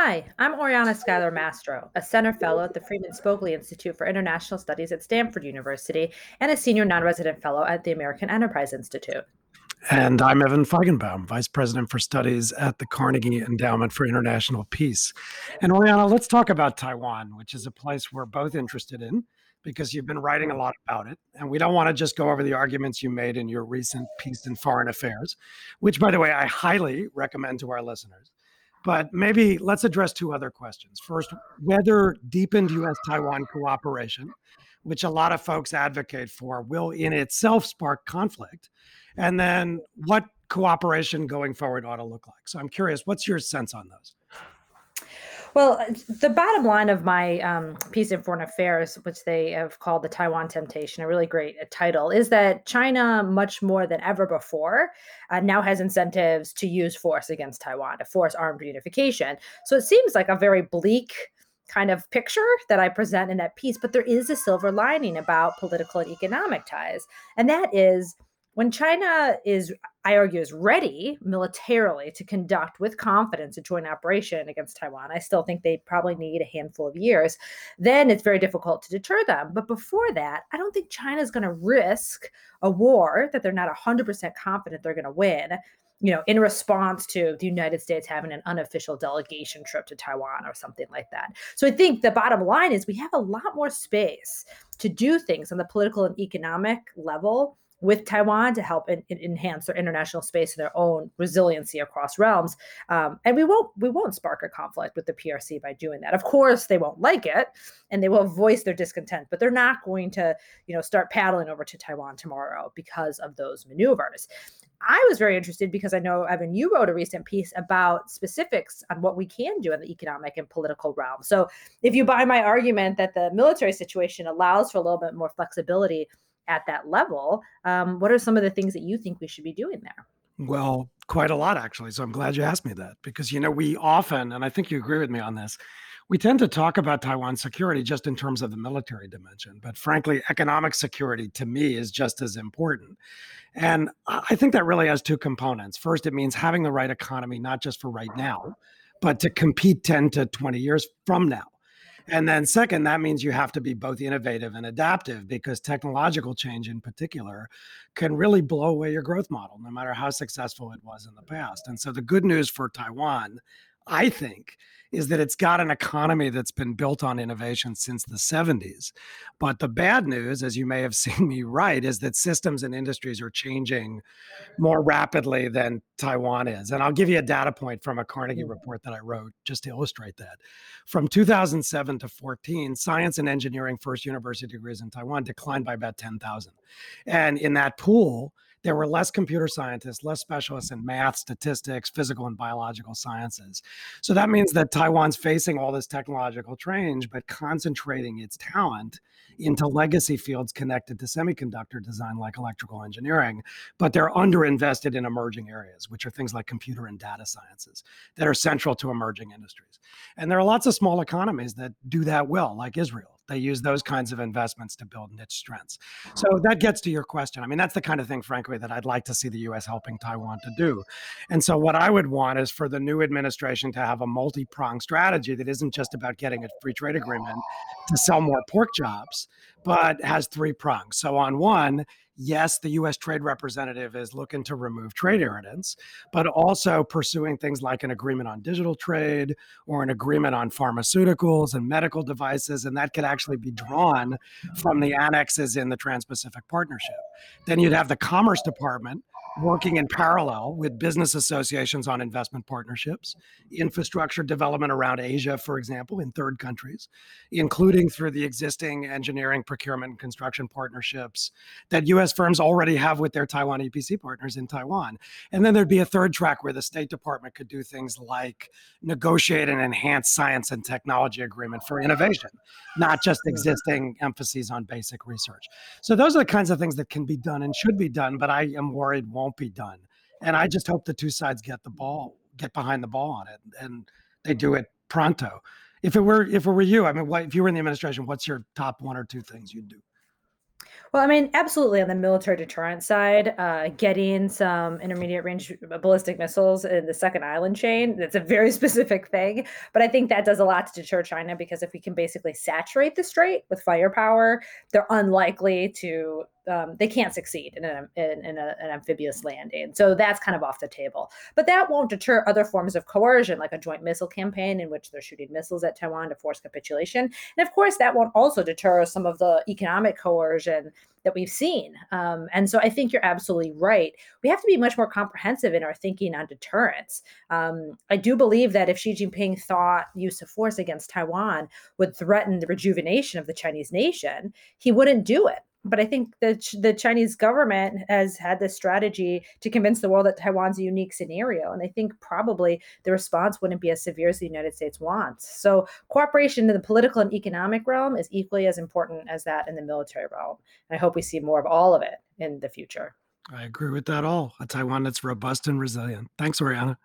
Hi, I'm Oriana Skylar Mastro, a Center Fellow at the Freeman Spogli Institute for International Studies at Stanford University and a Senior Non Resident Fellow at the American Enterprise Institute. And I'm Evan Feigenbaum, Vice President for Studies at the Carnegie Endowment for International piece. And Oriana, let's talk about Taiwan, which is a place we're both interested in because you've been writing a lot about it. And we don't want to just go over the arguments you made in your recent Peace and Foreign Affairs, which, by the way, I highly recommend to our listeners. But maybe let's address two other questions. First, whether deepened US Taiwan cooperation, which a lot of folks advocate for, will in itself spark conflict. And then what cooperation going forward ought to look like. So I'm curious, what's your sense on those? Well, the bottom line of my um, piece in Foreign Affairs, which they have called the Taiwan Temptation, a really great uh, title, is that China, much more than ever before, uh, now has incentives to use force against Taiwan, to force armed reunification. So it seems like a very bleak kind of picture that I present in that piece, but there is a silver lining about political and economic ties, and that is when China is, I argue, is ready militarily to conduct with confidence a joint operation against Taiwan, I still think they probably need a handful of years. Then it's very difficult to deter them. But before that, I don't think China is going to risk a war that they're not 100% confident they're going to win you know, in response to the United States having an unofficial delegation trip to Taiwan or something like that. So I think the bottom line is we have a lot more space to do things on the political and economic level with Taiwan to help in, in enhance their international space and their own resiliency across realms. Um, and we won't we won't spark a conflict with the PRC by doing that. Of course, they won't like it and they will voice their discontent, but they're not going to you know start paddling over to Taiwan tomorrow because of those maneuvers. I was very interested because I know, Evan, you wrote a recent piece about specifics on what we can do in the economic and political realm. So, if you buy my argument that the military situation allows for a little bit more flexibility at that level, um, what are some of the things that you think we should be doing there? Well, quite a lot, actually. So I'm glad you asked me that because, you know, we often, and I think you agree with me on this, we tend to talk about Taiwan security just in terms of the military dimension. But frankly, economic security to me is just as important. And I think that really has two components. First, it means having the right economy, not just for right now, but to compete 10 to 20 years from now. And then, second, that means you have to be both innovative and adaptive because technological change, in particular, can really blow away your growth model, no matter how successful it was in the past. And so, the good news for Taiwan, I think, is that it's got an economy that's been built on innovation since the 70s. But the bad news, as you may have seen me write, is that systems and industries are changing more rapidly than Taiwan is. And I'll give you a data point from a Carnegie mm. report that I wrote just to illustrate that. From 2007 to 14, science and engineering first university degrees in Taiwan declined by about 10,000. And in that pool, there were less computer scientists, less specialists in math, statistics, physical and biological sciences. So that means that Taiwan's facing all this technological change, but concentrating its talent into legacy fields connected to semiconductor design, like electrical engineering. But they're underinvested in emerging areas, which are things like computer and data sciences that are central to emerging industries. And there are lots of small economies that do that well, like Israel they use those kinds of investments to build niche strengths. So mm-hmm. that gets to your question. I mean, that's the kind of thing, frankly, that I'd like to see the US helping Taiwan to do. And so what I would want is for the new administration to have a multi pronged strategy that isn't just about getting a free trade agreement to sell more pork jobs, but has three prongs. So on one, yes, the US trade representative is looking to remove trade irritants, but also pursuing things like an agreement on digital trade or an agreement on pharmaceuticals and medical devices. And that could actually be drawn from the annexes in the Trans Pacific Partnership. Then you'd have the Commerce Department working in parallel with business associations on investment partnerships, infrastructure development around Asia, for example, in third countries, including through the existing engineering, procurement, and construction partnerships that US firms already have with their Taiwan EPC partners in Taiwan. And then there'd be a third track where the State Department could do things like negotiate an enhanced science and technology agreement for innovation, not just mm-hmm. existing emphases on basic research. So those are the kinds of things that can be done and should be done, but I am worried won't won't be done. And I just hope the two sides get the ball, get behind the ball on it, and they do it pronto. If it were if it were you, I mean, what, if you were in the administration, what's your top one or two things you'd do? Well, I mean, absolutely on the military deterrent side, uh, getting some intermediate range ballistic missiles in the second island chain, that's a very specific thing. But I think that does a lot to deter China because if we can basically saturate the strait with firepower, they're unlikely to um, they can't succeed in, a, in, in a, an amphibious landing. So that's kind of off the table. But that won't deter other forms of coercion, like a joint missile campaign in which they're shooting missiles at Taiwan to force capitulation. And of course, that won't also deter some of the economic coercion that we've seen. Um, and so I think you're absolutely right. We have to be much more comprehensive in our thinking on deterrence. Um, I do believe that if Xi Jinping thought use of force against Taiwan would threaten the rejuvenation of the Chinese nation, he wouldn't do it but I think the the Chinese government has had this strategy to convince the world that Taiwan's a unique scenario, and I think probably the response wouldn't be as severe as the United States wants. So cooperation in the political and economic realm is equally as important as that in the military realm, and I hope we see more of all of it in the future. I agree with that all. A Taiwan that's robust and resilient. Thanks, Oriana.